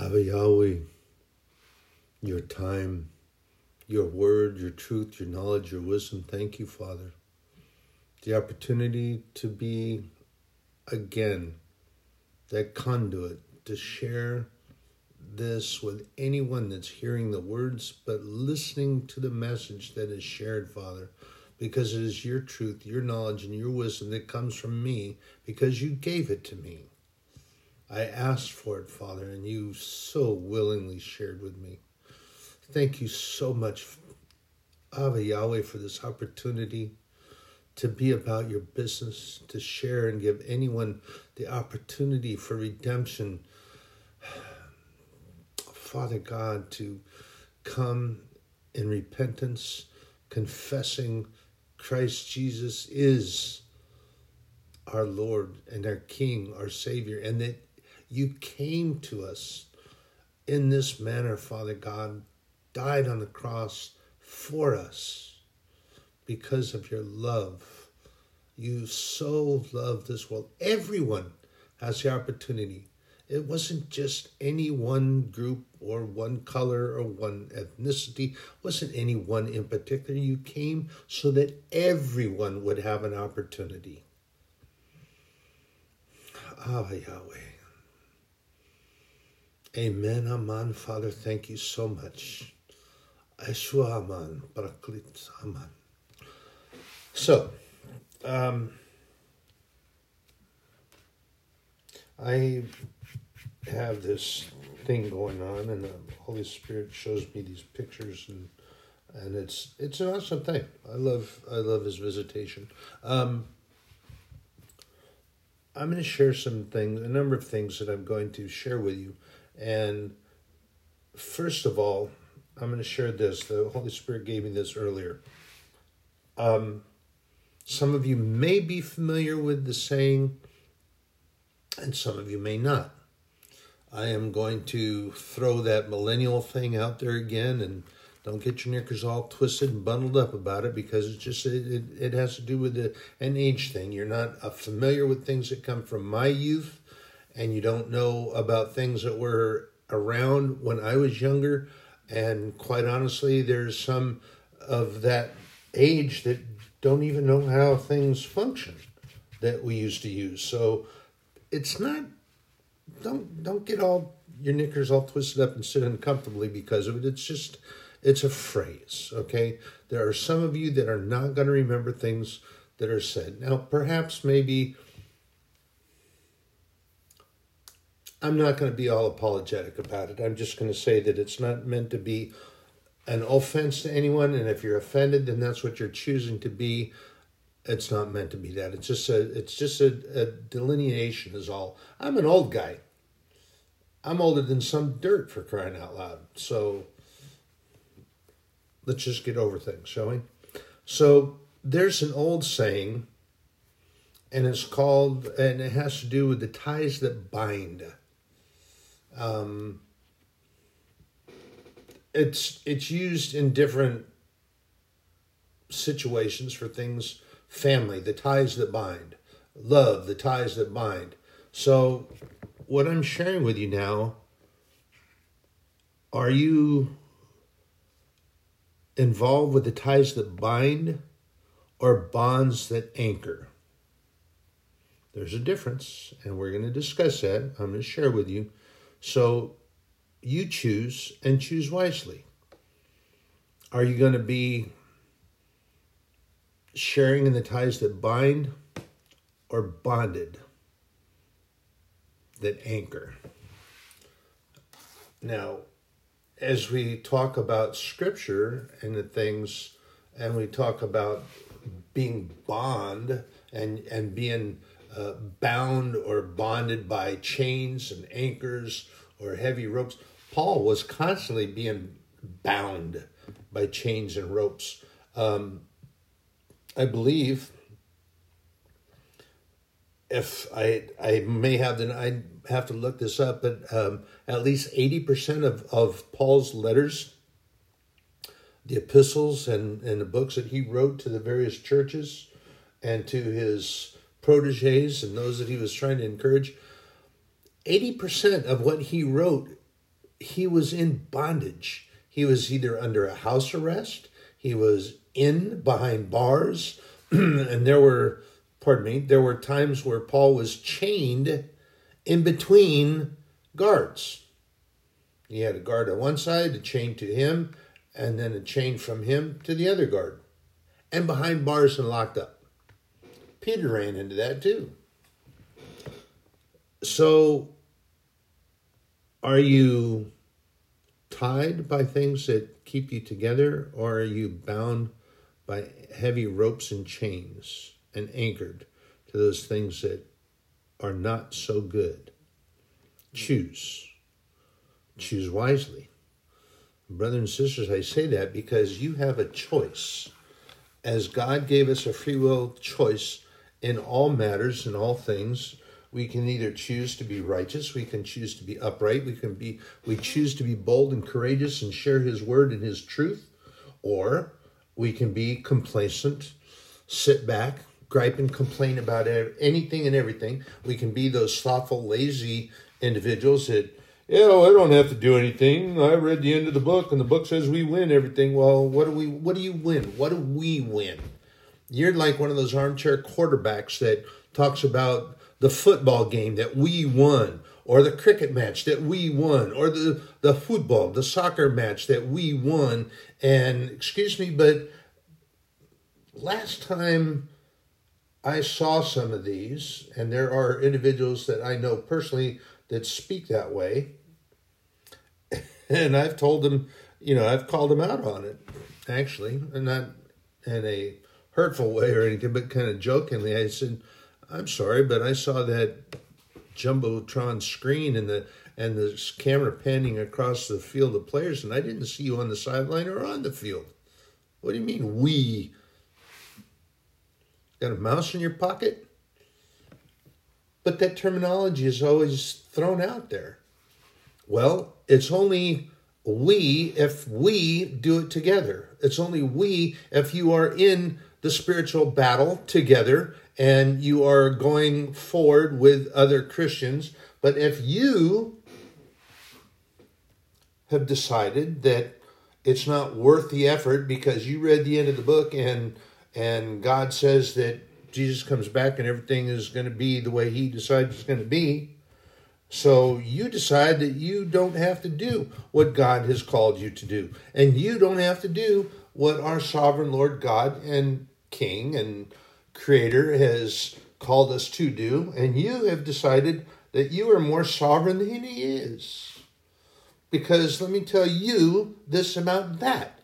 Abba Yahweh, your time, your word, your truth, your knowledge, your wisdom. Thank you, Father. The opportunity to be again that conduit to share this with anyone that's hearing the words but listening to the message that is shared, Father, because it is your truth, your knowledge, and your wisdom that comes from me because you gave it to me. I asked for it, Father, and you so willingly shared with me. Thank you so much, Abba Yahweh, for this opportunity to be about your business, to share and give anyone the opportunity for redemption. Father God, to come in repentance, confessing Christ Jesus is our Lord and our King, our Savior, and that you came to us in this manner, Father God, died on the cross for us because of your love. You so love this world. Everyone has the opportunity. It wasn't just any one group or one color or one ethnicity, it wasn't any one in particular. You came so that everyone would have an opportunity. Ah, Yahweh. Amen, Aman. Father, thank you so much. Yeshua Aman, Baraklit Aman. So, um, I have this thing going on, and the Holy Spirit shows me these pictures, and and it's it's an awesome thing. I love I love His visitation. Um, I'm going to share some things, a number of things that I'm going to share with you and first of all, I'm going to share this. The Holy Spirit gave me this earlier. Um, some of you may be familiar with the saying, and some of you may not. I am going to throw that millennial thing out there again, and don't get your knickers all twisted and bundled up about it because it's just it, it, it has to do with the, an age thing. You're not familiar with things that come from my youth and you don't know about things that were around when I was younger. And quite honestly, there's some of that age that don't even know how things function that we used to use. So it's not don't don't get all your knickers all twisted up and sit uncomfortably because of it. It's just it's a phrase, okay? There are some of you that are not going to remember things that are said. Now, perhaps maybe I'm not going to be all apologetic about it. I'm just going to say that it's not meant to be an offense to anyone, and if you're offended, then that's what you're choosing to be. It's not meant to be that. It's just a. It's just a, a delineation. Is all. I'm an old guy. I'm older than some dirt for crying out loud. So let's just get over things, shall we? So there's an old saying, and it's called, and it has to do with the ties that bind. Um, it's it's used in different situations for things. Family the ties that bind. Love the ties that bind. So what i'm sharing with you now are you involved with the ties that bind or bonds that anchor? There's a difference and we're going to discuss that. I'm going to share with you so you choose and choose wisely. Are you going to be sharing in the ties that bind or bonded that anchor? Now, as we talk about scripture and the things, and we talk about being bond and, and being uh, bound or bonded by chains and anchors or heavy ropes. Paul was constantly being bound by chains and ropes. Um, I believe if I I may have the I have to look this up, but um, at least eighty percent of of Paul's letters, the epistles and and the books that he wrote to the various churches, and to his proteges and those that he was trying to encourage, 80% of what he wrote he was in bondage. He was either under a house arrest, he was in behind bars, and there were, pardon me, there were times where Paul was chained in between guards. He had a guard on one side, a chain to him, and then a chain from him to the other guard, and behind bars and locked up. Peter ran into that too. So, are you tied by things that keep you together, or are you bound by heavy ropes and chains and anchored to those things that are not so good? Choose. Choose wisely. Brothers and sisters, I say that because you have a choice. As God gave us a free will choice in all matters and all things, we can either choose to be righteous we can choose to be upright we can be we choose to be bold and courageous and share his word and his truth or we can be complacent sit back gripe and complain about anything and everything we can be those slothful lazy individuals that yeah, well, I don't have to do anything. I read the end of the book, and the book says we win everything. Well, what do we? What do you win? What do we win? You're like one of those armchair quarterbacks that talks about the football game that we won, or the cricket match that we won, or the, the football, the soccer match that we won. And excuse me, but last time I saw some of these, and there are individuals that I know personally that speak that way, and I've told them, you know, I've called them out on it, actually, and not in a hurtful way or anything, but kind of jokingly. I said, I'm sorry, but I saw that jumbotron screen and the and the camera panning across the field of players, and I didn't see you on the sideline or on the field. What do you mean we? Got a mouse in your pocket? But that terminology is always thrown out there. Well, it's only we if we do it together. It's only we if you are in the spiritual battle together and you are going forward with other Christians. But if you have decided that it's not worth the effort because you read the end of the book and and God says that Jesus comes back and everything is going to be the way he decides it's going to be. So you decide that you don't have to do what God has called you to do. And you don't have to do what our sovereign Lord God and King and Creator has called us to do, and you have decided that you are more sovereign than He is. Because let me tell you this about that.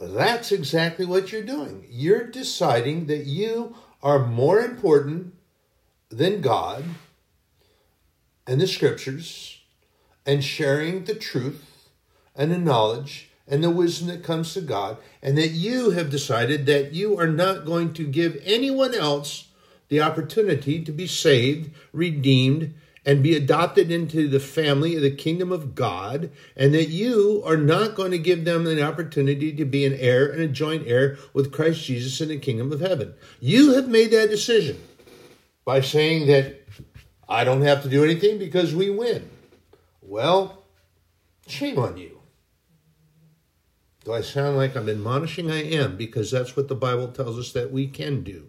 That's exactly what you're doing. You're deciding that you are more important than God and the scriptures and sharing the truth and the knowledge and the wisdom that comes to God, and that you have decided that you are not going to give anyone else the opportunity to be saved, redeemed, and be adopted into the family of the kingdom of God, and that you are not going to give them an opportunity to be an heir and a joint heir with Christ Jesus in the kingdom of heaven. You have made that decision by saying that I don't have to do anything because we win. Well, shame on you. Do I sound like I'm admonishing? I am, because that's what the Bible tells us that we can do.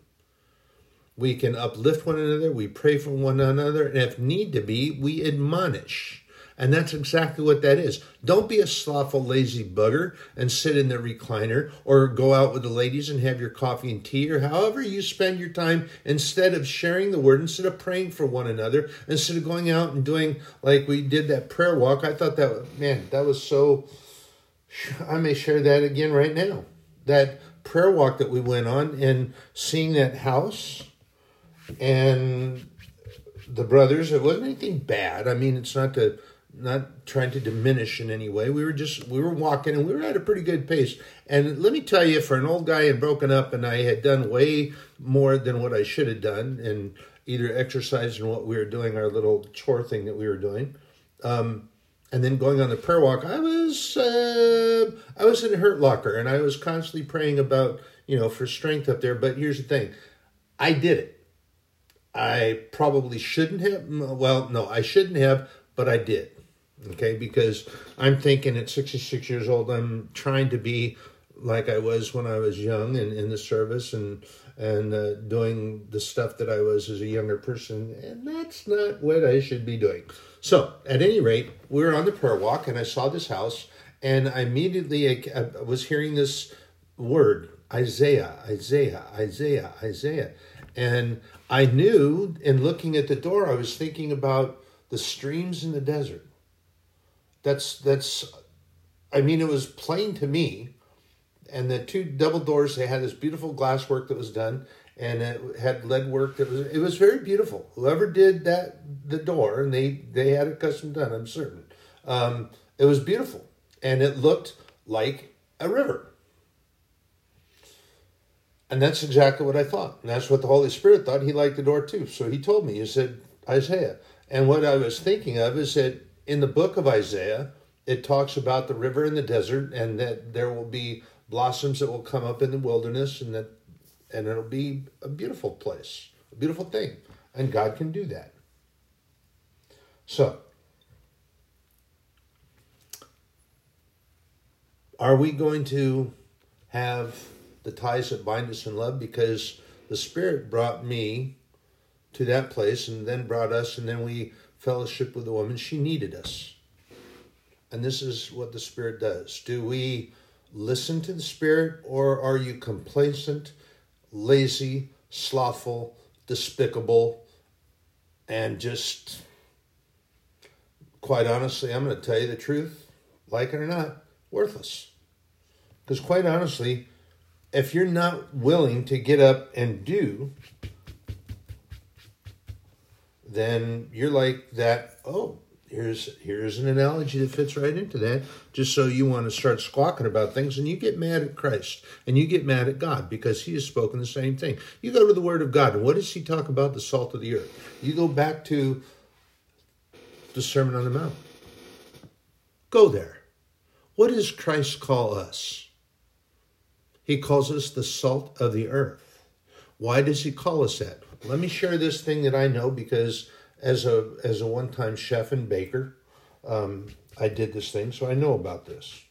We can uplift one another, we pray for one another, and if need to be, we admonish. And that's exactly what that is. Don't be a slothful, lazy bugger and sit in the recliner or go out with the ladies and have your coffee and tea or however you spend your time instead of sharing the word, instead of praying for one another, instead of going out and doing like we did that prayer walk. I thought that, man, that was so I may share that again right now. That prayer walk that we went on and seeing that house and the brothers, it wasn't anything bad. I mean, it's not to not trying to diminish in any way. We were just we were walking and we were at a pretty good pace. And let me tell you, for an old guy and broken up, and I had done way more than what I should have done, and either exercise in what we were doing, our little chore thing that we were doing. Um, and then going on the prayer walk, I was uh, I was in a hurt locker, and I was constantly praying about you know for strength up there. But here's the thing, I did it. I probably shouldn't have. Well, no, I shouldn't have, but I did. Okay, because I'm thinking at 66 years old, I'm trying to be like I was when I was young and in the service and and uh, doing the stuff that I was as a younger person, and that's not what I should be doing. So, at any rate, we were on the prayer walk, and I saw this house, and I immediately I, I was hearing this word Isaiah, Isaiah, Isaiah, Isaiah, and I knew in looking at the door, I was thinking about the streams in the desert. That's that's, I mean, it was plain to me and the two double doors they had this beautiful glass work that was done and it had lead work that was it was very beautiful. Whoever did that the door and they they had it custom done i'm certain um, it was beautiful and it looked like a river. And that's exactly what i thought and that's what the holy spirit thought he liked the door too. So he told me he said isaiah. And what i was thinking of is that in the book of isaiah it talks about the river in the desert and that there will be blossoms that will come up in the wilderness and that and it'll be a beautiful place a beautiful thing. And god can do that. So are we going to have the ties that bind us in love? Because the spirit brought me to that place and then brought us and then we fellowship with the woman. She needed us. And this is what the spirit does. Do we listen to the Spirit, or are you complacent, lazy, slothful, despicable, and just, quite honestly, I'm going to tell you the truth, like it or not, worthless? Because, quite honestly, if you're not willing to get up and do, then you're like that, oh, here's here's an analogy that fits right into that just so you want to start squawking about things and you get mad at christ and you get mad at god because he has spoken the same thing. You go to the word of god and what does he talk about? The salt of the earth. You go back to the sermon on the mount. Go there. What does christ call us? He calls us the salt of the earth. Why does he call us that? Let me share this thing that i know because as a as a one time chef and baker, um, I did this thing, so I know about this,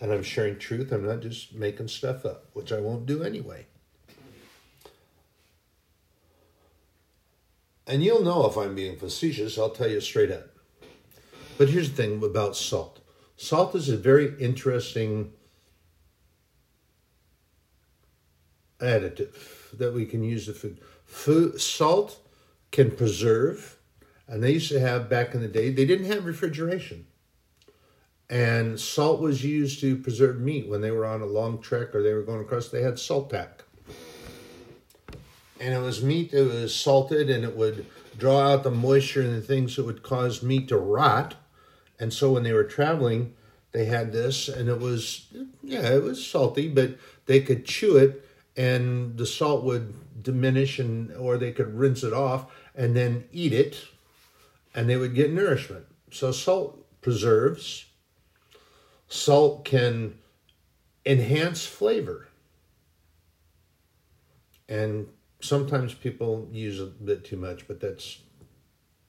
and I'm sharing truth. I'm not just making stuff up, which I won't do anyway. And you'll know if I'm being facetious. I'll tell you straight up. But here's the thing about salt. Salt is a very interesting additive that we can use in food. food salt can preserve. And they used to have back in the day, they didn't have refrigeration. And salt was used to preserve meat when they were on a long trek or they were going across, they had salt tack. And it was meat that was salted and it would draw out the moisture and the things that would cause meat to rot. And so when they were traveling, they had this and it was, yeah, it was salty, but they could chew it and the salt would diminish and or they could rinse it off and then eat it and they would get nourishment. So salt preserves. Salt can enhance flavor. And sometimes people use a bit too much, but that's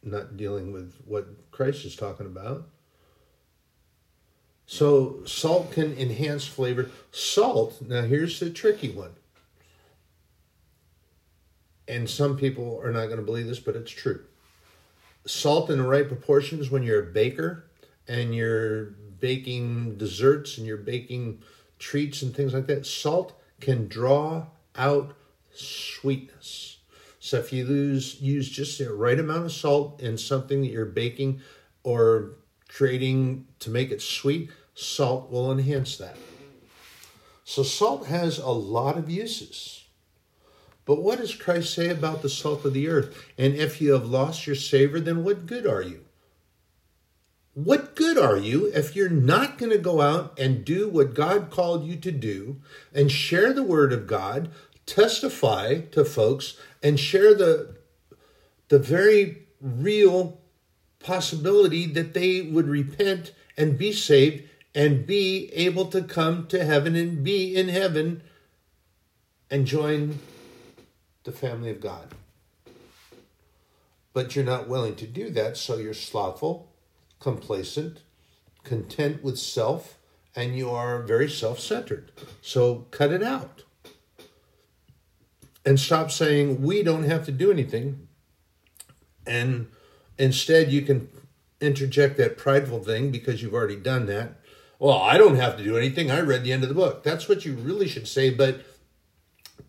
not dealing with what Christ is talking about. So salt can enhance flavor. Salt, now here's the tricky one and some people are not going to believe this, but it's true. Salt in the right proportions when you're a baker and you're baking desserts and you're baking treats and things like that, salt can draw out sweetness. So if you lose, use just the right amount of salt in something that you're baking or creating to make it sweet, salt will enhance that. So salt has a lot of uses. But what does Christ say about the salt of the earth? And if you have lost your savor, then what good are you? What good are you if you're not going to go out and do what God called you to do and share the word of God, testify to folks, and share the, the very real possibility that they would repent and be saved and be able to come to heaven and be in heaven and join the family of God. But you're not willing to do that, so you're slothful, complacent, content with self, and you are very self centered. So cut it out. And stop saying we don't have to do anything. And instead, you can interject that prideful thing because you've already done that. Well, I don't have to do anything. I read the end of the book. That's what you really should say. But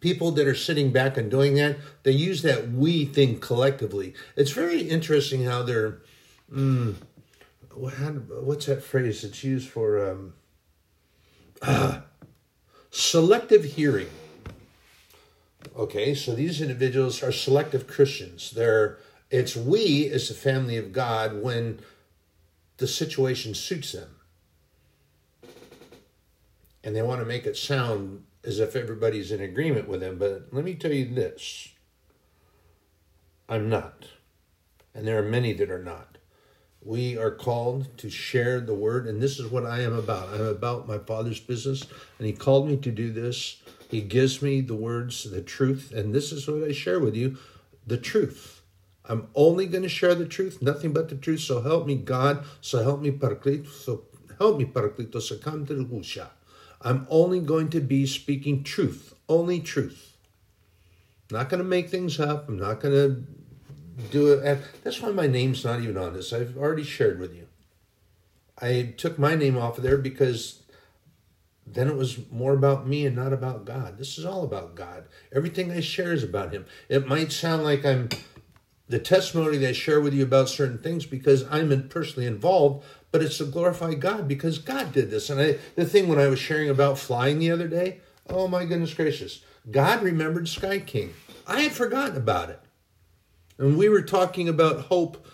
people that are sitting back and doing that, they use that we thing collectively. It's very interesting how they're. Mm, what's that phrase that's used for um, uh, selective hearing? Okay, so these individuals are selective Christians. They're it's we as the family of God when the situation suits them. And they want to make it sound as if everybody's in agreement with him, But let me tell you this I'm not. And there are many that are not. We are called to share the word, and this is what I am about. I'm about my Father's business, and He called me to do this. He gives me the words, the truth, and this is what I share with you the truth. I'm only going to share the truth, nothing but the truth. So help me God, so help me Paracletos, so help me Paracletos, so come to the Husha. I'm only going to be speaking truth, only truth. I'm not going to make things up. I'm not going to do it. That's why my name's not even on this. I've already shared with you. I took my name off of there because then it was more about me and not about God. This is all about God. Everything I share is about Him. It might sound like I'm the testimony that I share with you about certain things because I'm personally involved, but it's to glorify God because God did this. And I, the thing when I was sharing about flying the other day, oh my goodness gracious, God remembered Sky King. I had forgotten about it. And we were talking about hope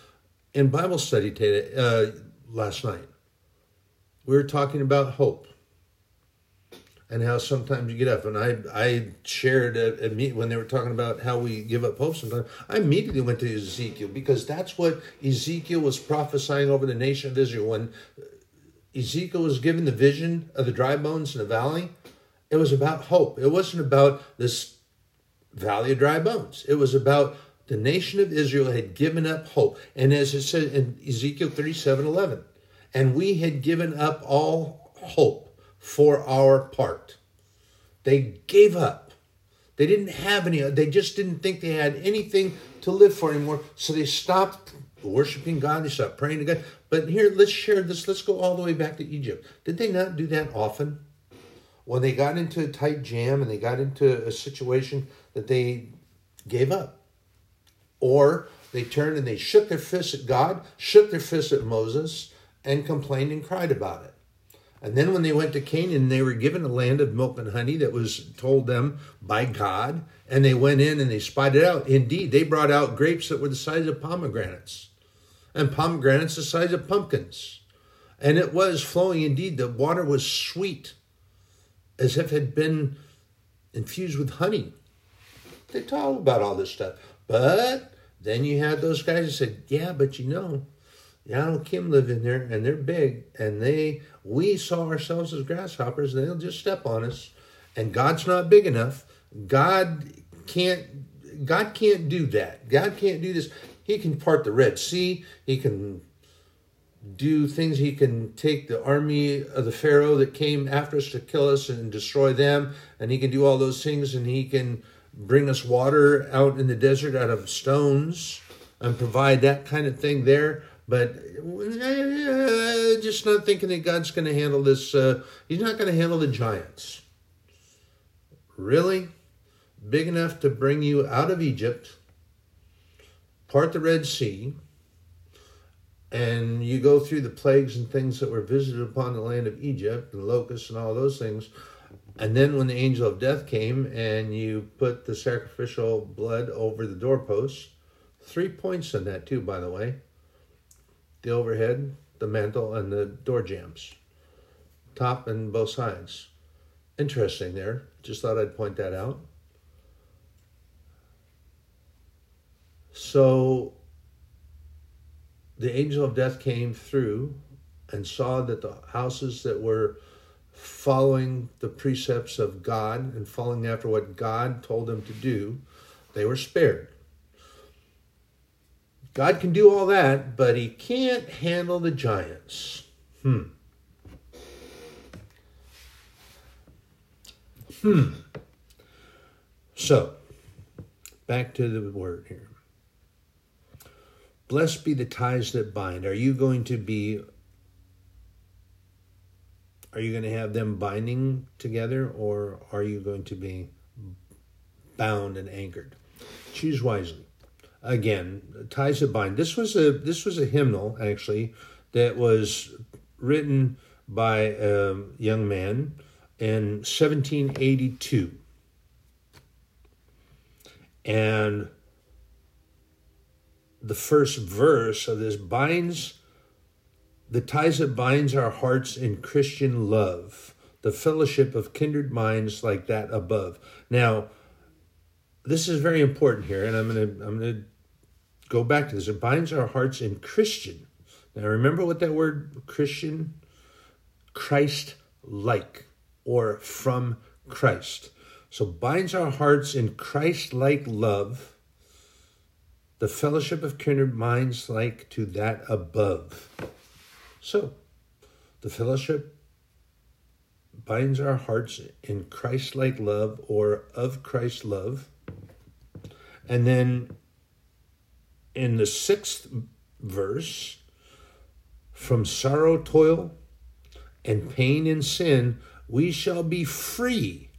in Bible study today, uh, last night. We were talking about hope and how sometimes you get up. And I I shared at, at me when they were talking about how we give up hope sometimes. I immediately went to Ezekiel because that's what Ezekiel was prophesying over the nation of Israel when Ezekiel was given the vision of the dry bones in the valley. It was about hope. It wasn't about this valley of dry bones. It was about the nation of Israel had given up hope. And as it said in Ezekiel 37 11, and we had given up all hope for our part. They gave up. They didn't have any, they just didn't think they had anything to live for anymore. So they stopped worshiping God, they stopped praying to God. But here, let's share this. Let's go all the way back to Egypt. Did they not do that often? When they got into a tight jam and they got into a situation that they gave up. Or they turned and they shook their fists at God, shook their fists at Moses, and complained and cried about it. And then when they went to Canaan, they were given a land of milk and honey that was told them by God. And they went in and they spied it out. Indeed, they brought out grapes that were the size of pomegranates, and pomegranates the size of pumpkins. And it was flowing indeed. The water was sweet, as if it had been infused with honey. They talk about all this stuff. But then you had those guys that said, Yeah, but you know, Anakim live in there and they're big and they we saw ourselves as grasshoppers and they'll just step on us and God's not big enough. God can't God can't do that. God can't do this. He can part the Red Sea. He can do things. He can take the army of the Pharaoh that came after us to kill us and destroy them. And he can do all those things. And he can bring us water out in the desert out of stones and provide that kind of thing there. But uh, just not thinking that God's going to handle this. Uh, he's not going to handle the giants. Really? Big enough to bring you out of Egypt, part the Red Sea, and you go through the plagues and things that were visited upon the land of Egypt, the locusts and all those things. And then when the angel of death came and you put the sacrificial blood over the doorposts, three points on that too, by the way the overhead, the mantle, and the door jambs, top and both sides. Interesting there. Just thought I'd point that out. So the angel of death came through and saw that the houses that were following the precepts of God and following after what God told them to do, they were spared God can do all that, but he can't handle the giants. Hmm. Hmm. So, back to the word here. Blessed be the ties that bind. Are you going to be are you going to have them binding together or are you going to be bound and anchored? Choose wisely. Again, ties that bind. This was a this was a hymnal actually that was written by a young man in 1782. And the first verse of this binds the ties that binds our hearts in Christian love, the fellowship of kindred minds like that above. Now, this is very important here, and I'm gonna I'm gonna go back to this. It binds our hearts in Christian. Now remember what that word Christian, Christ like, or from Christ. So binds our hearts in Christ like love the fellowship of kindred minds like to that above. So, the fellowship binds our hearts in Christ like love or of Christ love. And then in the sixth verse, from sorrow, toil, and pain and sin, we shall be free,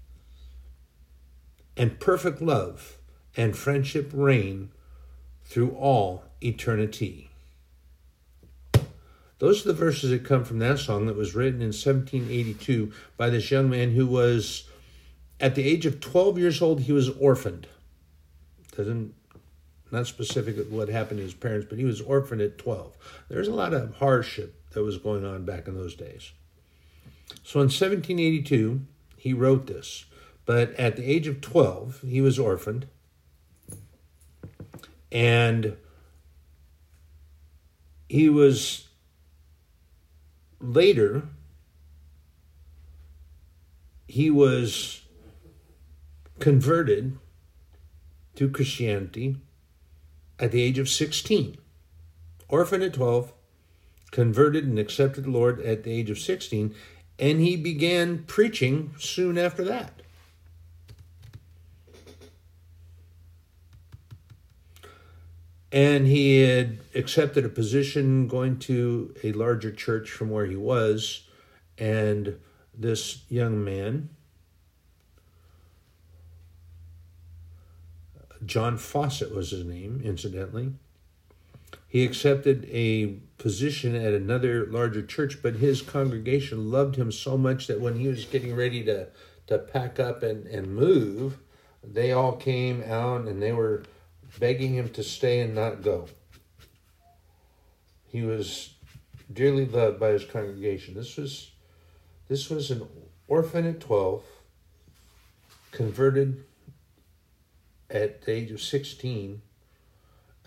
and perfect love and friendship reign through all eternity. Those are the verses that come from that song that was written in 1782 by this young man who was, at the age of 12 years old, he was orphaned. Doesn't, not specific what happened to his parents, but he was orphaned at 12. There's a lot of hardship that was going on back in those days. So in 1782, he wrote this. But at the age of 12, he was orphaned and he was later he was converted to Christianity at the age of 16. Orphan at 12, converted and accepted the Lord at the age of 16, and he began preaching soon after that. And he had accepted a position going to a larger church from where he was. And this young man, John Fawcett was his name, incidentally. He accepted a position at another larger church, but his congregation loved him so much that when he was getting ready to, to pack up and, and move, they all came out and they were begging him to stay and not go. He was dearly loved by his congregation. This was this was an orphan at 12, converted at the age of 16,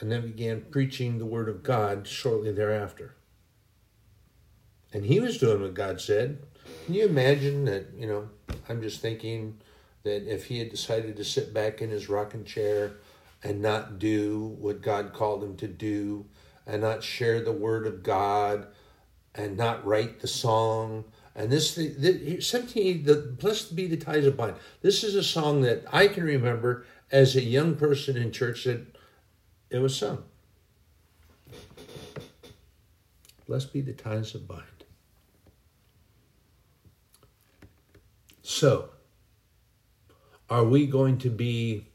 and then began preaching the word of God shortly thereafter. And he was doing what God said. Can you imagine that, you know, I'm just thinking that if he had decided to sit back in his rocking chair and not do what God called him to do and not share the word of God and not write the song. And this, the, the 17, the Blessed Be the Ties of Bind. This is a song that I can remember as a young person in church that it was sung. Blessed be the ties of bind. So, are we going to be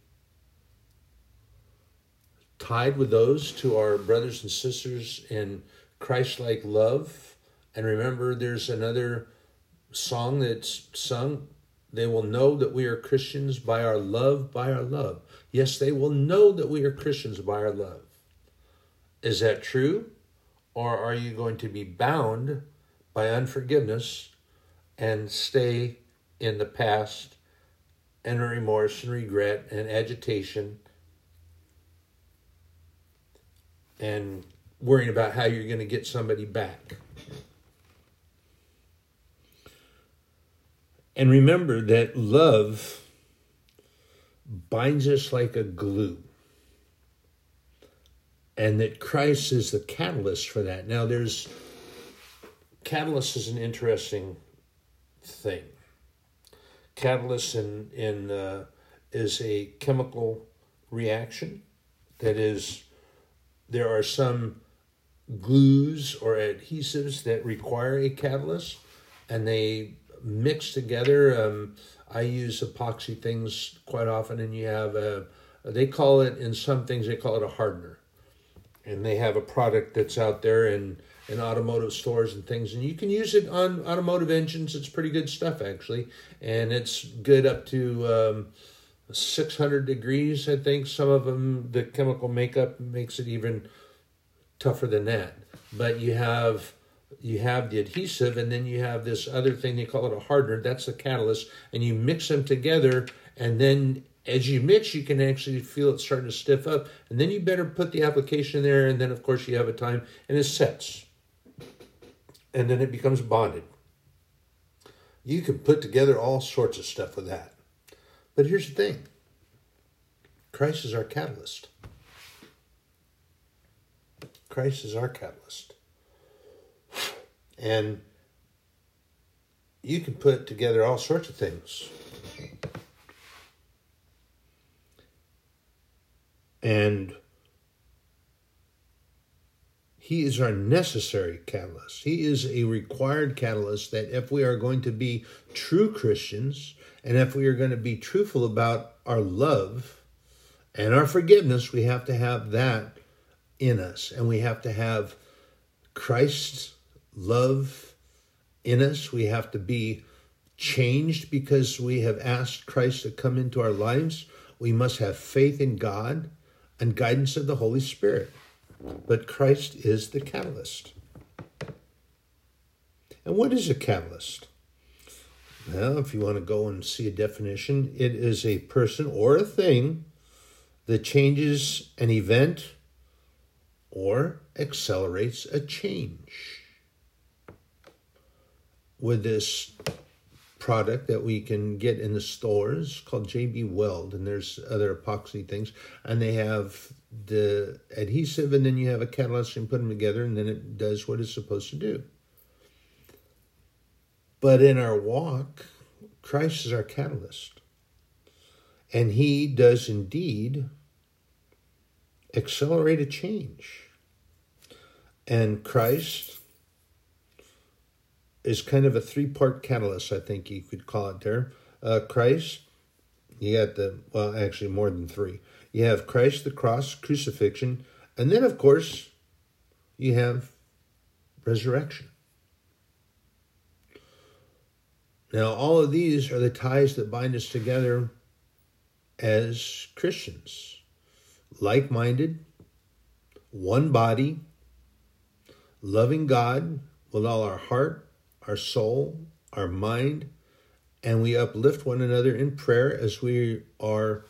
tied with those to our brothers and sisters in Christ like love. And remember, there's another song that's sung. They will know that we are Christians by our love, by our love. Yes, they will know that we are Christians by our love. Is that true? Or are you going to be bound by unforgiveness and stay in the past and remorse and regret and agitation and worrying about how you're going to get somebody back. And remember that love binds us like a glue. and that Christ is the catalyst for that. Now, there's catalyst is an interesting thing. Catalyst in in uh, is a chemical reaction that is there are some glues or adhesives that require a catalyst and they mix together. Um, i use epoxy things quite often and you have a they call it in some things they call it a hardener. And they have a product that's out there in in automotive stores and things and you can use it on automotive engines. It's pretty good stuff actually. And it's good up to um, 600 degrees i think. Some of them the chemical makeup makes it even tougher than that. But you have you have the adhesive and then you have this other thing they call it a hardener that's the catalyst and you mix them together and then as you mix you can actually feel it starting to stiff up and then you better put the application there and then of course you have a time and it sets. And then it becomes bonded. You can put together all sorts of stuff with that. But here's the thing. Christ is our catalyst. Christ is our catalyst. And you can put together all sorts of things. And he is our necessary catalyst. He is a required catalyst that if we are going to be true Christians and if we are going to be truthful about our love and our forgiveness, we have to have that in us, and we have to have Christ's love in us. We have to be changed because we have asked Christ to come into our lives. We must have faith in God and guidance of the Holy Spirit. But Christ is the catalyst. And what is a catalyst? Well, if you want to go and see a definition, it is a person or a thing that changes an event or accelerates a change. With this product that we can get in the stores called JB Weld, and there's other epoxy things, and they have the adhesive, and then you have a catalyst and put them together, and then it does what it's supposed to do. But in our walk, Christ is our catalyst. And he does indeed accelerate a change. And Christ is kind of a three part catalyst, I think you could call it there. Uh, Christ, you got the, well, actually more than three. You have Christ, the cross, crucifixion, and then, of course, you have resurrection. Now, all of these are the ties that bind us together as Christians like minded, one body, loving God with all our heart, our soul, our mind, and we uplift one another in prayer as we are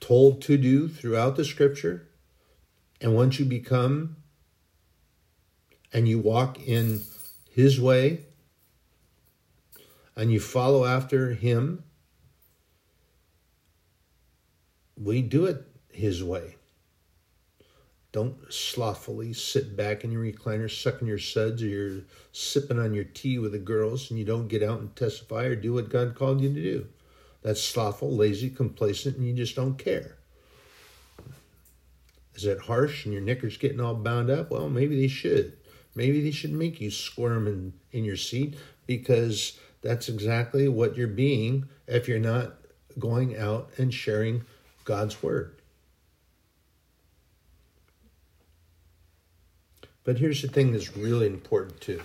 told to do throughout the scripture. And once you become and you walk in His way and you follow after Him, we do it His way. Don't slothfully sit back in your recliner, sucking your suds, or you're sipping on your tea with the girls, and you don't get out and testify or do what God called you to do. That's slothful, lazy, complacent, and you just don't care. Is it harsh and your knickers getting all bound up? Well, maybe they should. Maybe they should make you squirm in, in your seat because that's exactly what you're being if you're not going out and sharing God's word. But here's the thing that's really important too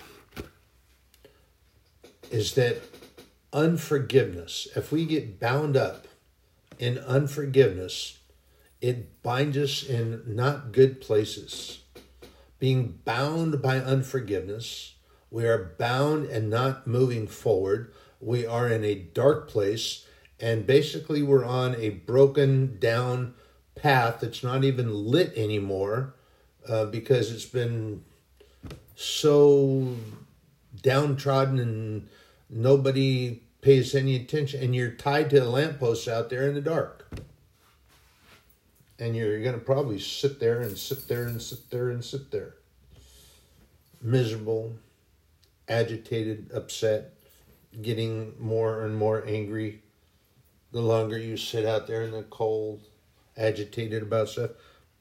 is that unforgiveness, if we get bound up in unforgiveness, it binds us in not good places. Being bound by unforgiveness, we are bound and not moving forward. We are in a dark place, and basically, we're on a broken down path that's not even lit anymore uh, because it's been so downtrodden and nobody pays any attention, and you're tied to the lampposts out there in the dark. and you're going to probably sit there and sit there and sit there and sit there. Miserable, agitated, upset, getting more and more angry the longer you sit out there in the cold, agitated about stuff.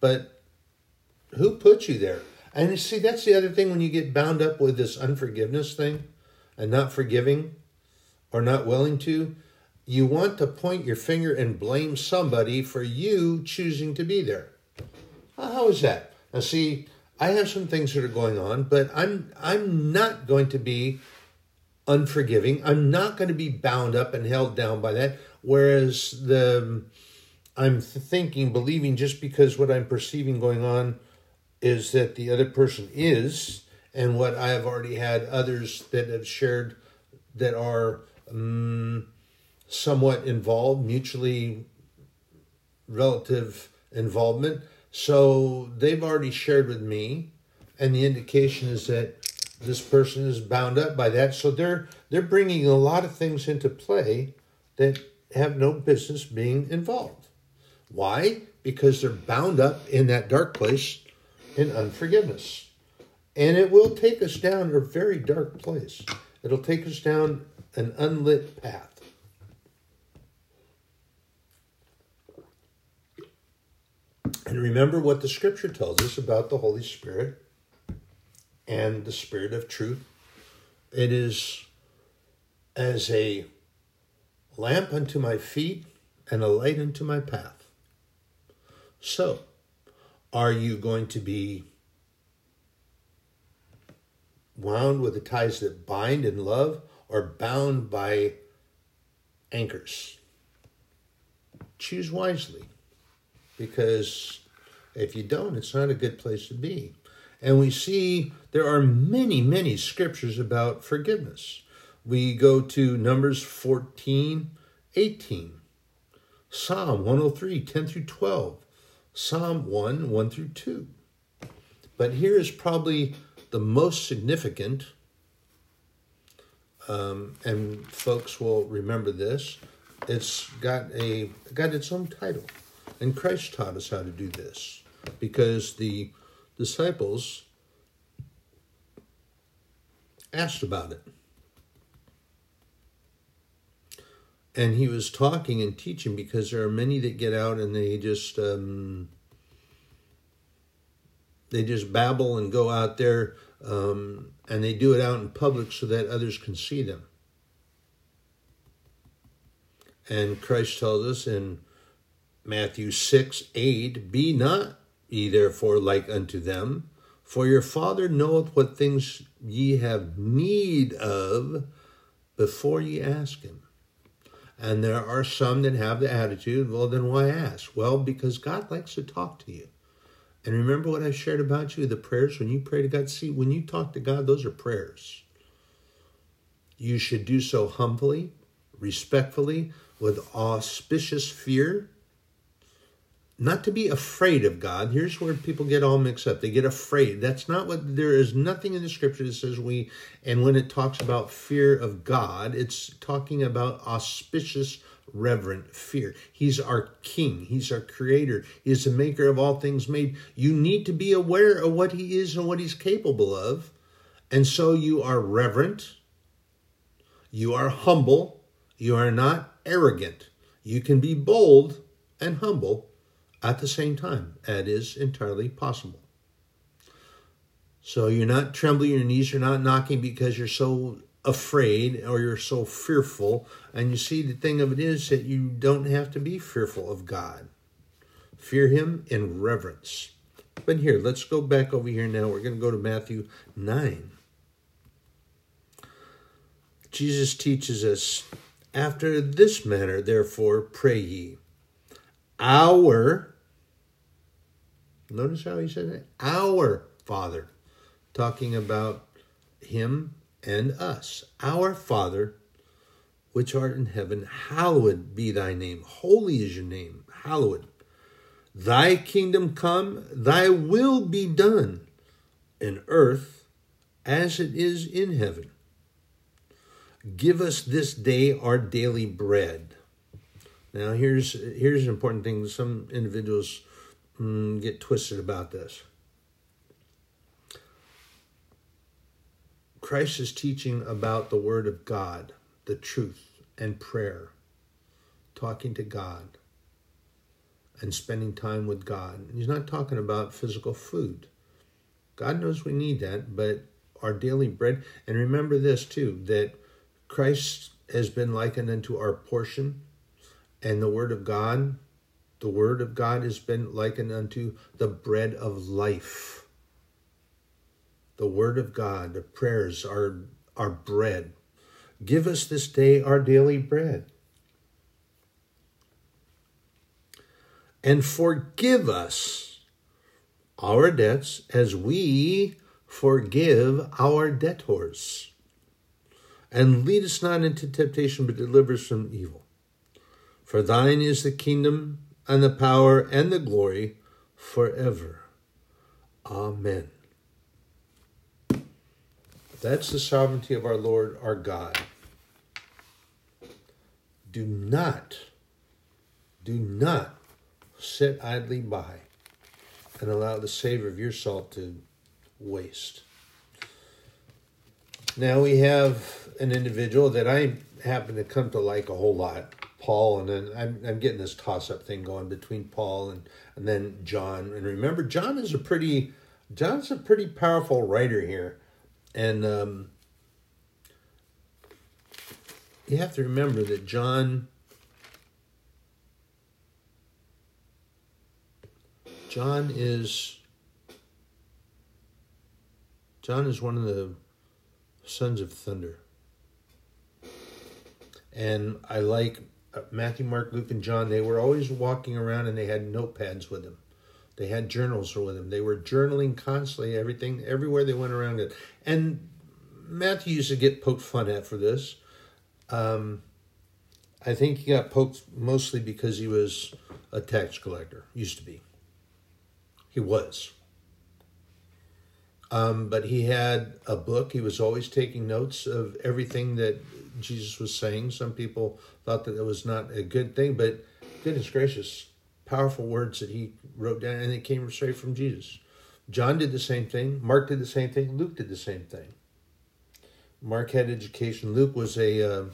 But who put you there? And you see, that's the other thing when you get bound up with this unforgiveness thing and not forgiving or not willing to, you want to point your finger and blame somebody for you choosing to be there. How is that? Now, see, I have some things that are going on, but I'm I'm not going to be unforgiving. I'm not going to be bound up and held down by that. Whereas the I'm thinking, believing, just because what I'm perceiving going on is that the other person is, and what I have already had others that have shared that are um, somewhat involved, mutually relative involvement. So they've already shared with me, and the indication is that this person is bound up by that. So they're they're bringing a lot of things into play that have no business being involved. Why? Because they're bound up in that dark place in unforgiveness. And it will take us down a very dark place. It'll take us down an unlit path. And remember what the scripture tells us about the Holy Spirit and the Spirit of truth. It is as a lamp unto my feet and a light unto my path. So, are you going to be wound with the ties that bind in love or bound by anchors? Choose wisely because if you don't, it's not a good place to be. And we see there are many, many scriptures about forgiveness. We go to Numbers 14, 18, Psalm 103, 10 through 12, Psalm 1, 1 through 2. But here is probably the most significant, um, and folks will remember this. It's got a got its own title, and Christ taught us how to do this because the disciples asked about it. And he was talking and teaching because there are many that get out and they just um, they just babble and go out there um, and they do it out in public so that others can see them. And Christ tells us in Matthew 6 8, Be not ye therefore like unto them, for your Father knoweth what things ye have need of before ye ask him. And there are some that have the attitude, well, then why ask? Well, because God likes to talk to you. And remember what I shared about you the prayers when you pray to God? See, when you talk to God, those are prayers. You should do so humbly, respectfully, with auspicious fear, not to be afraid of God. Here's where people get all mixed up. They get afraid. That's not what there is nothing in the scripture that says we and when it talks about fear of God, it's talking about auspicious reverent fear. He's our king, he's our creator, he's the maker of all things made. You need to be aware of what he is and what he's capable of. And so you are reverent, you are humble, you are not arrogant. You can be bold and humble at the same time. That is entirely possible. So you're not trembling, your knees are not knocking because you're so afraid or you're so fearful. And you see, the thing of it is that you don't have to be fearful of God. Fear Him in reverence. But here, let's go back over here now. We're going to go to Matthew 9. Jesus teaches us, After this manner, therefore, pray ye. Our, notice how he said it? Our Father, talking about him and us. Our Father, which art in heaven, hallowed be thy name. Holy is your name, hallowed. Thy kingdom come, thy will be done in earth as it is in heaven. Give us this day our daily bread now, here's here's an important thing. Some individuals mm, get twisted about this. Christ is teaching about the Word of God, the truth, and prayer, talking to God, and spending time with God. He's not talking about physical food. God knows we need that, but our daily bread, and remember this too, that Christ has been likened unto our portion, and the Word of God, the Word of God has been likened unto the bread of life. The Word of God, the prayers are our bread. Give us this day our daily bread. And forgive us our debts as we forgive our debtors. And lead us not into temptation, but deliver us from evil. For thine is the kingdom and the power and the glory forever. Amen. That's the sovereignty of our Lord our God. Do not, do not sit idly by and allow the savor of your salt to waste. Now we have an individual that I happen to come to like a whole lot, Paul, and then I'm, I'm getting this toss up thing going between Paul and, and then John. And remember, John is a pretty John's a pretty powerful writer here, and um, you have to remember that John. John is John is one of the sons of thunder. And I like Matthew, Mark, Luke, and John. They were always walking around and they had notepads with them. They had journals with them. They were journaling constantly, everything, everywhere they went around it. And Matthew used to get poked fun at for this. Um, I think he got poked mostly because he was a tax collector, used to be. He was. Um, but he had a book. He was always taking notes of everything that Jesus was saying. Some people thought that it was not a good thing, but goodness gracious, powerful words that he wrote down, and it came straight from Jesus. John did the same thing. Mark did the same thing. Luke did the same thing. Mark had education. Luke was a uh,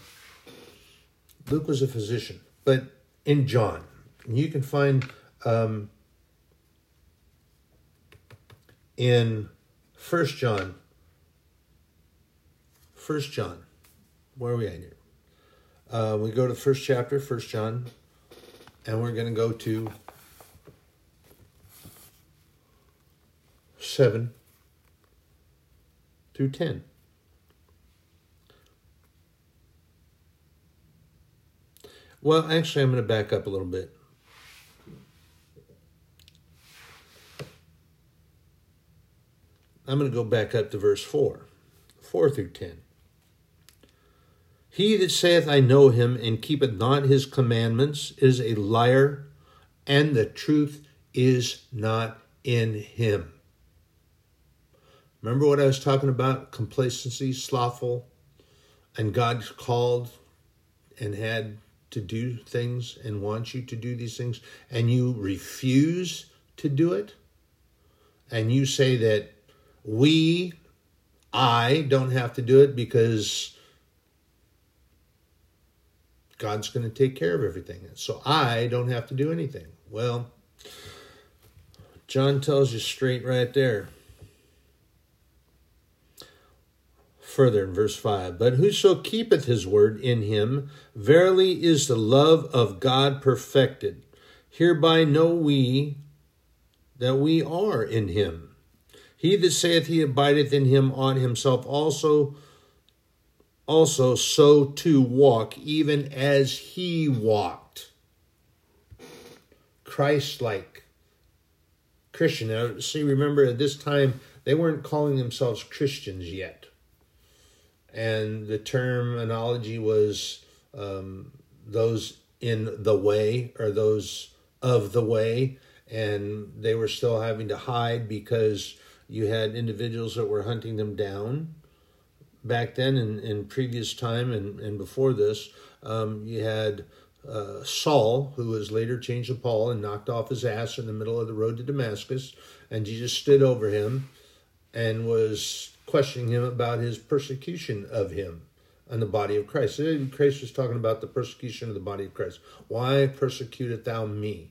Luke was a physician, but in John, you can find um, in First John. First John. Where are we at here? Uh, we go to the first chapter, First John, and we're going to go to seven through ten. Well, actually, I'm going to back up a little bit. I'm going to go back up to verse 4, 4 through 10. He that saith, I know him, and keepeth not his commandments, is a liar, and the truth is not in him. Remember what I was talking about? Complacency, slothful, and God called and had to do things and wants you to do these things, and you refuse to do it, and you say that we, I, don't have to do it because God's going to take care of everything. So I don't have to do anything. Well, John tells you straight right there. Further in verse 5 But whoso keepeth his word in him, verily is the love of God perfected. Hereby know we that we are in him. He that saith he abideth in him ought himself also also so to walk, even as he walked. Christ like. Christian. Now, see, remember at this time, they weren't calling themselves Christians yet. And the terminology was um, those in the way or those of the way. And they were still having to hide because you had individuals that were hunting them down. Back then, in, in previous time and, and before this, um, you had uh, Saul, who was later changed to Paul and knocked off his ass in the middle of the road to Damascus. And Jesus stood over him and was questioning him about his persecution of him and the body of Christ. Christ was talking about the persecution of the body of Christ. Why persecutest thou me?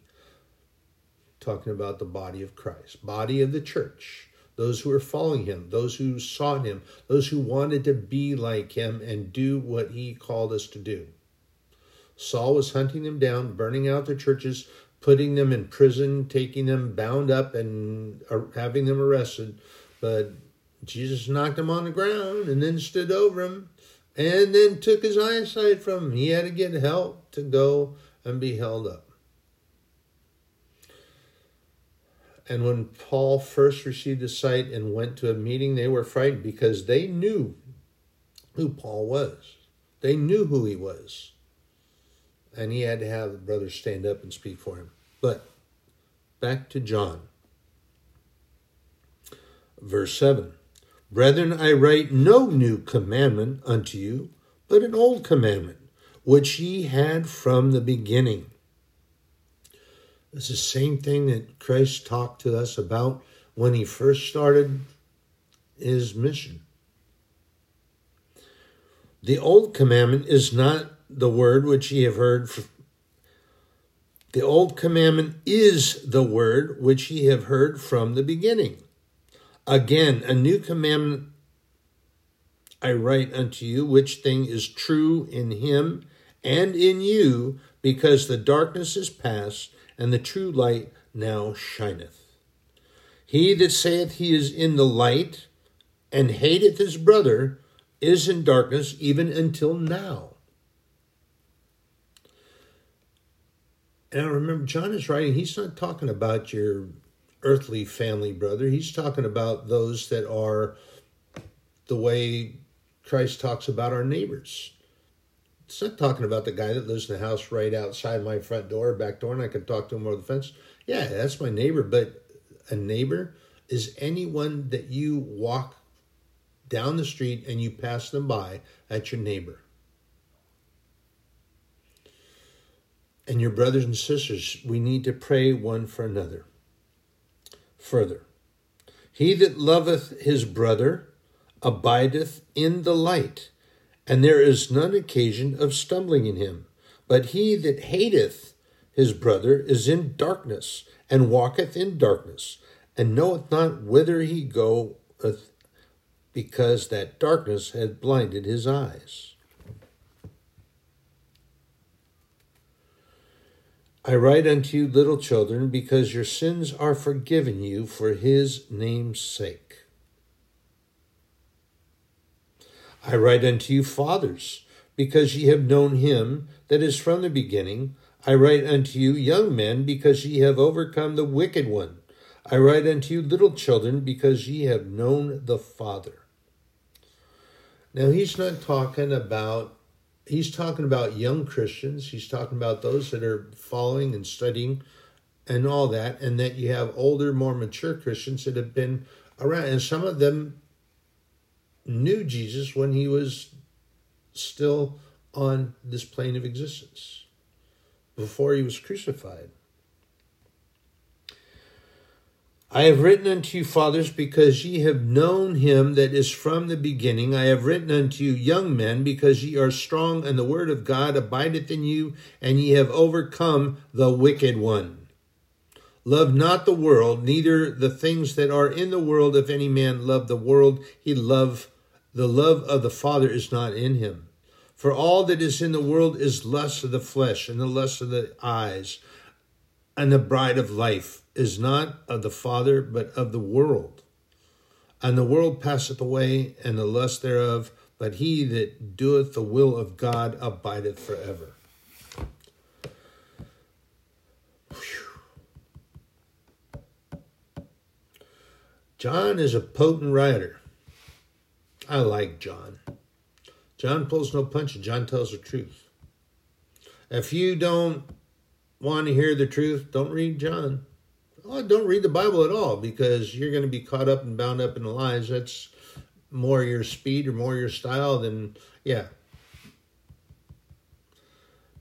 Talking about the body of Christ, body of the church those who were following him, those who sought him, those who wanted to be like him and do what he called us to do. Saul was hunting them down, burning out their churches, putting them in prison, taking them bound up, and uh, having them arrested. But Jesus knocked him on the ground and then stood over him and then took his eyesight from him. He had to get help to go and be held up. And when Paul first received the sight and went to a meeting, they were frightened because they knew who Paul was. They knew who he was. And he had to have the brothers stand up and speak for him. But back to John. Verse 7 Brethren, I write no new commandment unto you, but an old commandment, which ye had from the beginning. It's the same thing that Christ talked to us about when he first started his mission. The old commandment is not the word which ye have heard. The old commandment is the word which ye have heard from the beginning. Again, a new commandment I write unto you, which thing is true in him and in you, because the darkness is past and the true light now shineth. He that saith he is in the light and hateth his brother is in darkness even until now. And I remember John is writing, he's not talking about your earthly family brother. He's talking about those that are the way Christ talks about our neighbors. Not talking about the guy that lives in the house right outside my front door, back door, and I can talk to him over the fence. Yeah, that's my neighbor, but a neighbor is anyone that you walk down the street and you pass them by at your neighbor. And your brothers and sisters, we need to pray one for another. Further, he that loveth his brother abideth in the light, and there is none occasion of stumbling in him. But he that hateth his brother is in darkness, and walketh in darkness, and knoweth not whither he goeth, because that darkness hath blinded his eyes. I write unto you, little children, because your sins are forgiven you for his name's sake. I write unto you, fathers, because ye have known him that is from the beginning. I write unto you, young men, because ye have overcome the wicked one. I write unto you, little children, because ye have known the Father. Now, he's not talking about, he's talking about young Christians. He's talking about those that are following and studying and all that, and that you have older, more mature Christians that have been around. And some of them knew Jesus when he was still on this plane of existence, before he was crucified. I have written unto you, fathers, because ye have known him that is from the beginning. I have written unto you, young men, because ye are strong, and the word of God abideth in you, and ye have overcome the wicked one. Love not the world, neither the things that are in the world. If any man love the world, he love the love of the Father is not in him. For all that is in the world is lust of the flesh, and the lust of the eyes, and the bride of life is not of the Father, but of the world. And the world passeth away, and the lust thereof, but he that doeth the will of God abideth forever. John is a potent writer. I like John. John pulls no punches. John tells the truth. If you don't want to hear the truth, don't read John. Oh, don't read the Bible at all because you're going to be caught up and bound up in the lies. That's more your speed or more your style than, yeah.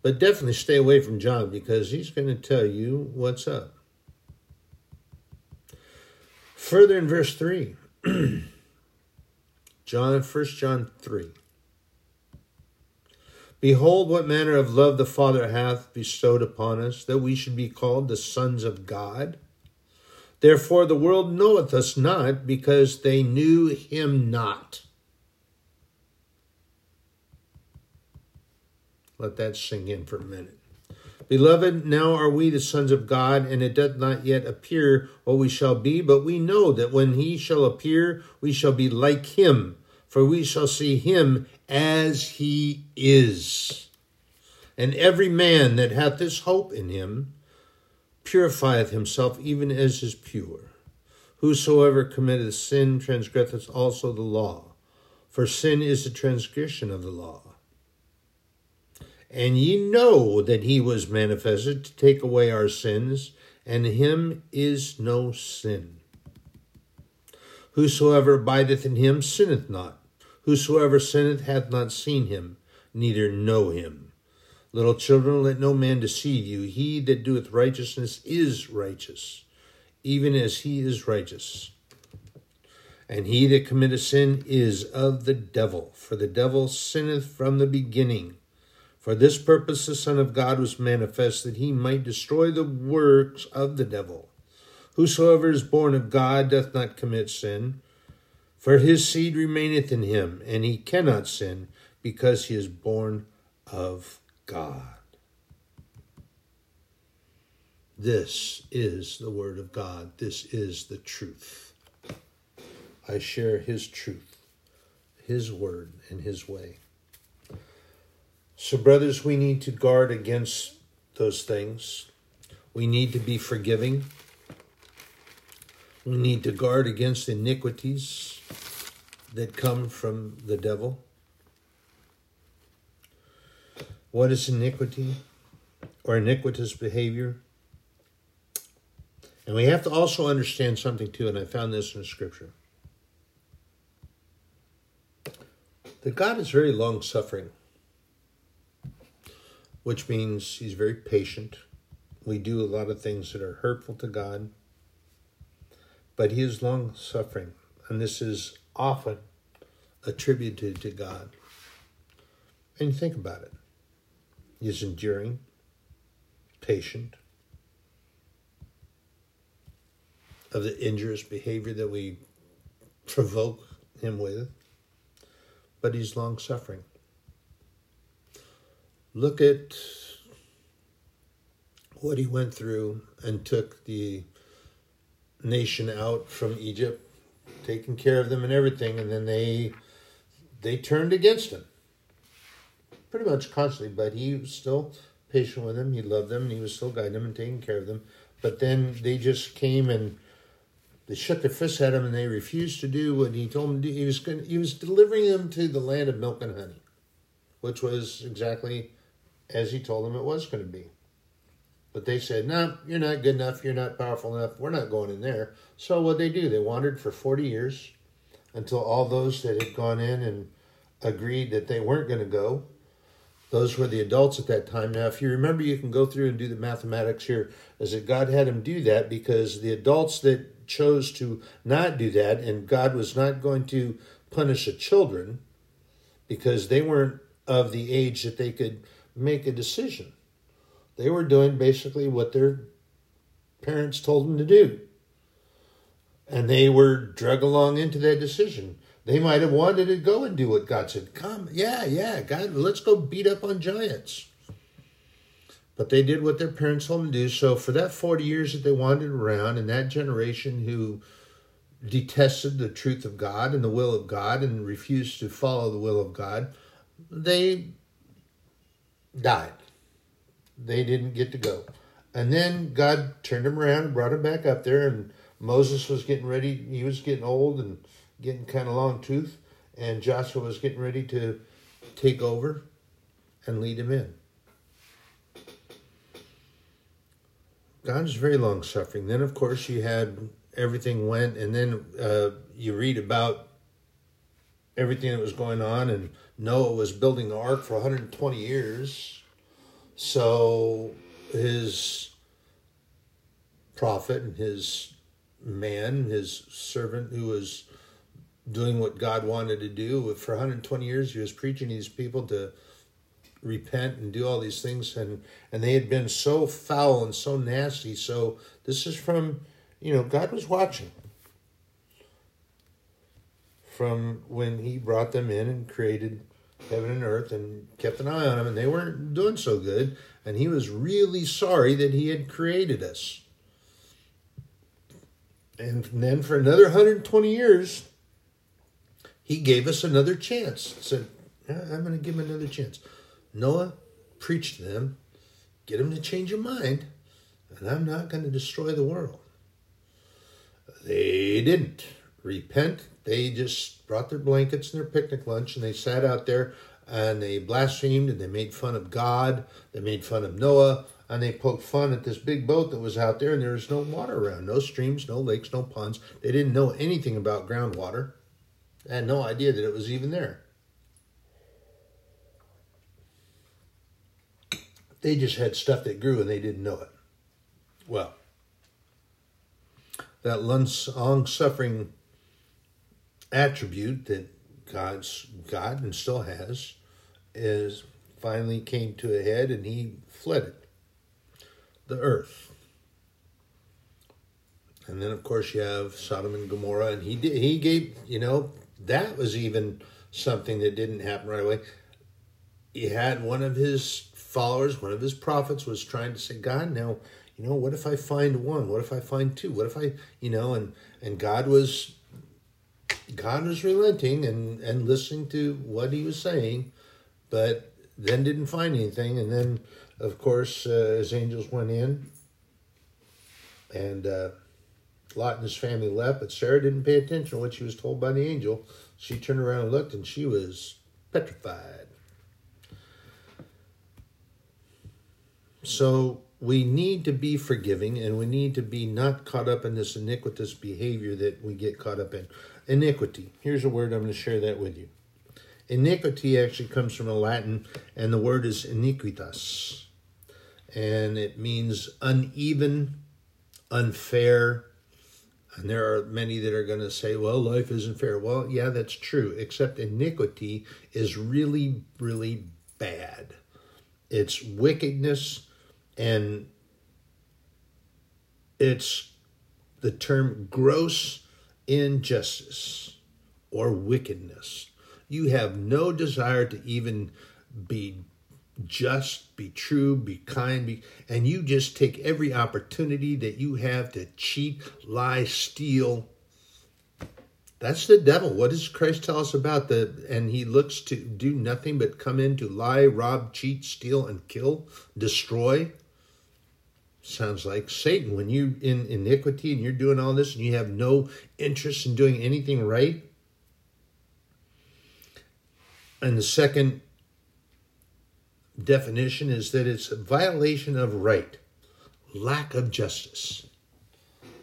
But definitely stay away from John because he's going to tell you what's up. Further in verse 3, John, 1 John 3. Behold, what manner of love the Father hath bestowed upon us, that we should be called the sons of God. Therefore the world knoweth us not, because they knew him not. Let that sink in for a minute. Beloved, now are we the sons of God, and it doth not yet appear what we shall be, but we know that when he shall appear, we shall be like him, for we shall see him as he is. And every man that hath this hope in him purifieth himself even as is pure. Whosoever committeth sin transgresseth also the law, for sin is the transgression of the law. And ye know that he was manifested to take away our sins, and him is no sin. Whosoever abideth in him sinneth not. Whosoever sinneth hath not seen him, neither know him. Little children, let no man deceive you. He that doeth righteousness is righteous, even as he is righteous. And he that committeth sin is of the devil, for the devil sinneth from the beginning. For this purpose the Son of God was manifest, that he might destroy the works of the devil. Whosoever is born of God doth not commit sin, for his seed remaineth in him, and he cannot sin, because he is born of God. This is the Word of God. This is the truth. I share His truth, His Word, and His way. So, brothers, we need to guard against those things. We need to be forgiving. We need to guard against iniquities that come from the devil. What is iniquity or iniquitous behavior? And we have to also understand something too, and I found this in scripture. That God is very long suffering which means he's very patient. We do a lot of things that are hurtful to God, but he is long suffering, and this is often attributed to God. And think about it. He's enduring, patient, of the injurious behavior that we provoke him with, but he's long suffering. Look at what he went through and took the nation out from Egypt, taking care of them and everything, and then they they turned against him. Pretty much constantly, but he was still patient with them. He loved them, and he was still guiding them and taking care of them. But then they just came and they shook their fists at him, and they refused to do what he told them to do. He was going, he was delivering them to the land of milk and honey, which was exactly as he told them it was going to be. But they said, no, you're not good enough. You're not powerful enough. We're not going in there. So what they do, they wandered for 40 years until all those that had gone in and agreed that they weren't going to go, those were the adults at that time. Now, if you remember, you can go through and do the mathematics here, is that God had them do that because the adults that chose to not do that, and God was not going to punish the children because they weren't of the age that they could make a decision. They were doing basically what their parents told them to do. And they were drug along into that decision. They might have wanted to go and do what God said. Come, yeah, yeah, God, let's go beat up on giants. But they did what their parents told them to do. So for that 40 years that they wandered around, and that generation who detested the truth of God and the will of God and refused to follow the will of God, they died. They didn't get to go. And then God turned him around and brought him back up there, and Moses was getting ready. He was getting old and getting kind of long tooth, and Joshua was getting ready to take over and lead him in. God is very long suffering. Then, of course, you had everything went, and then uh, you read about everything that was going on, and Noah was building the ark for 120 years. So his prophet and his man, his servant who was doing what God wanted to do for 120 years, he was preaching these people to repent and do all these things and and they had been so foul and so nasty. So this is from you know god was watching from when he brought them in and created heaven and earth and kept an eye on them and they weren't doing so good. And he was really sorry that he had created us. And then for another 120 years he gave us another chance. Said i'm going to give him another chance. Noah, preached to them, get them to change your mind, and I'm not going to destroy the world. They didn't repent. They just brought their blankets and their picnic lunch and they sat out there and they blasphemed and they made fun of God. They made fun of Noah and they poked fun at this big boat that was out there and there was no water around no streams, no lakes, no ponds. They didn't know anything about groundwater. They had no idea that it was even there. They just had stuff that grew and they didn't know it. Well, that long suffering attribute that God's God and still has is finally came to a head and he flooded the earth. And then of course you have Sodom and Gomorrah and he did he gave, you know, that was even something that didn't happen right away. He had one of his followers, one of his prophets was trying to say, God, now, you know, what if I find one? What if I find two? What if I, you know, and and God was God was relenting and and listening to what he was saying, but then didn't find anything. And then, of course, uh, his angels went in, and uh, Lot and his family left. But Sarah didn't pay attention to what she was told by the angel. She turned around and looked, and she was petrified. So we need to be forgiving and we need to be not caught up in this iniquitous behavior that we get caught up in. Iniquity. Here's a word I'm going to share that with you. Iniquity actually comes from a Latin, and the word is iniquitas. And it means uneven, unfair. And there are many that are going to say, well, life isn't fair. Well, yeah, that's true, except iniquity is really, really bad. It's wickedness and it's the term gross injustice or wickedness. You have no desire to even be just, be true, be kind, be, and you just take every opportunity that you have to cheat, lie, steal. That's the devil. What does Christ tell us about the and he looks to do nothing but come in to lie, rob, cheat, steal, and kill, destroy? Sounds like Satan. When you're in iniquity and you're doing all this and you have no interest in doing anything right. And the second definition is that it's a violation of right, lack of justice.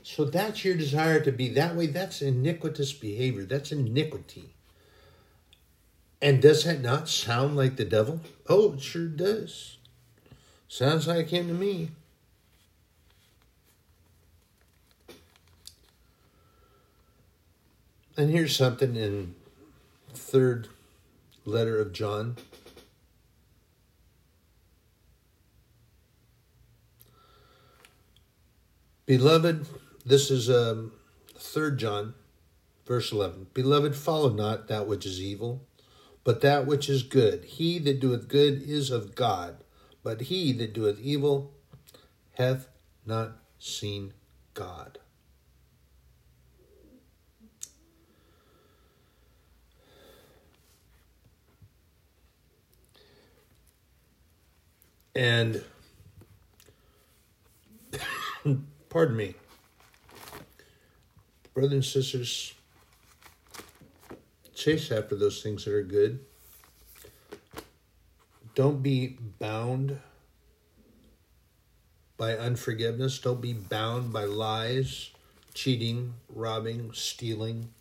So that's your desire to be that way. That's iniquitous behavior. That's iniquity. And does that not sound like the devil? Oh, it sure does. Sounds like him to me. And here's something in third letter of John. Beloved, this is um, 3 John, verse 11. Beloved, follow not that which is evil, but that which is good. He that doeth good is of God, but he that doeth evil hath not seen God. And pardon me, brothers and sisters, chase after those things that are good. Don't be bound by unforgiveness. Don't be bound by lies, cheating, robbing, stealing,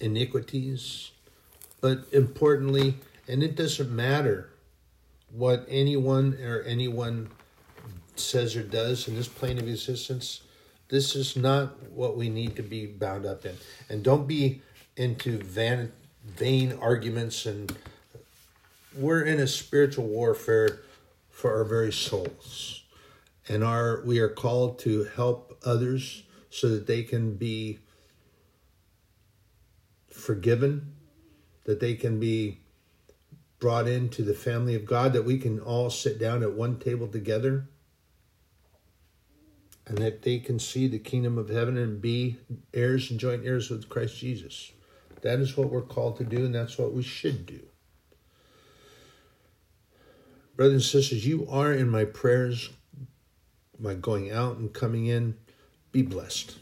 iniquities. But importantly, and it doesn't matter what anyone or anyone says or does in this plane of existence. This is not what we need to be bound up in. And don't be into van, vain arguments and we're in a spiritual warfare for our very souls. And our we are called to help others so that they can be forgiven, that they can be brought into the family of God, that we can all sit down at one table together, and that they can see the kingdom of heaven and be heirs and joint heirs with Christ Jesus. That is what we're called to do, and that's what we should do. Brothers and sisters, you are in my prayers, my going out and coming in. Be blessed.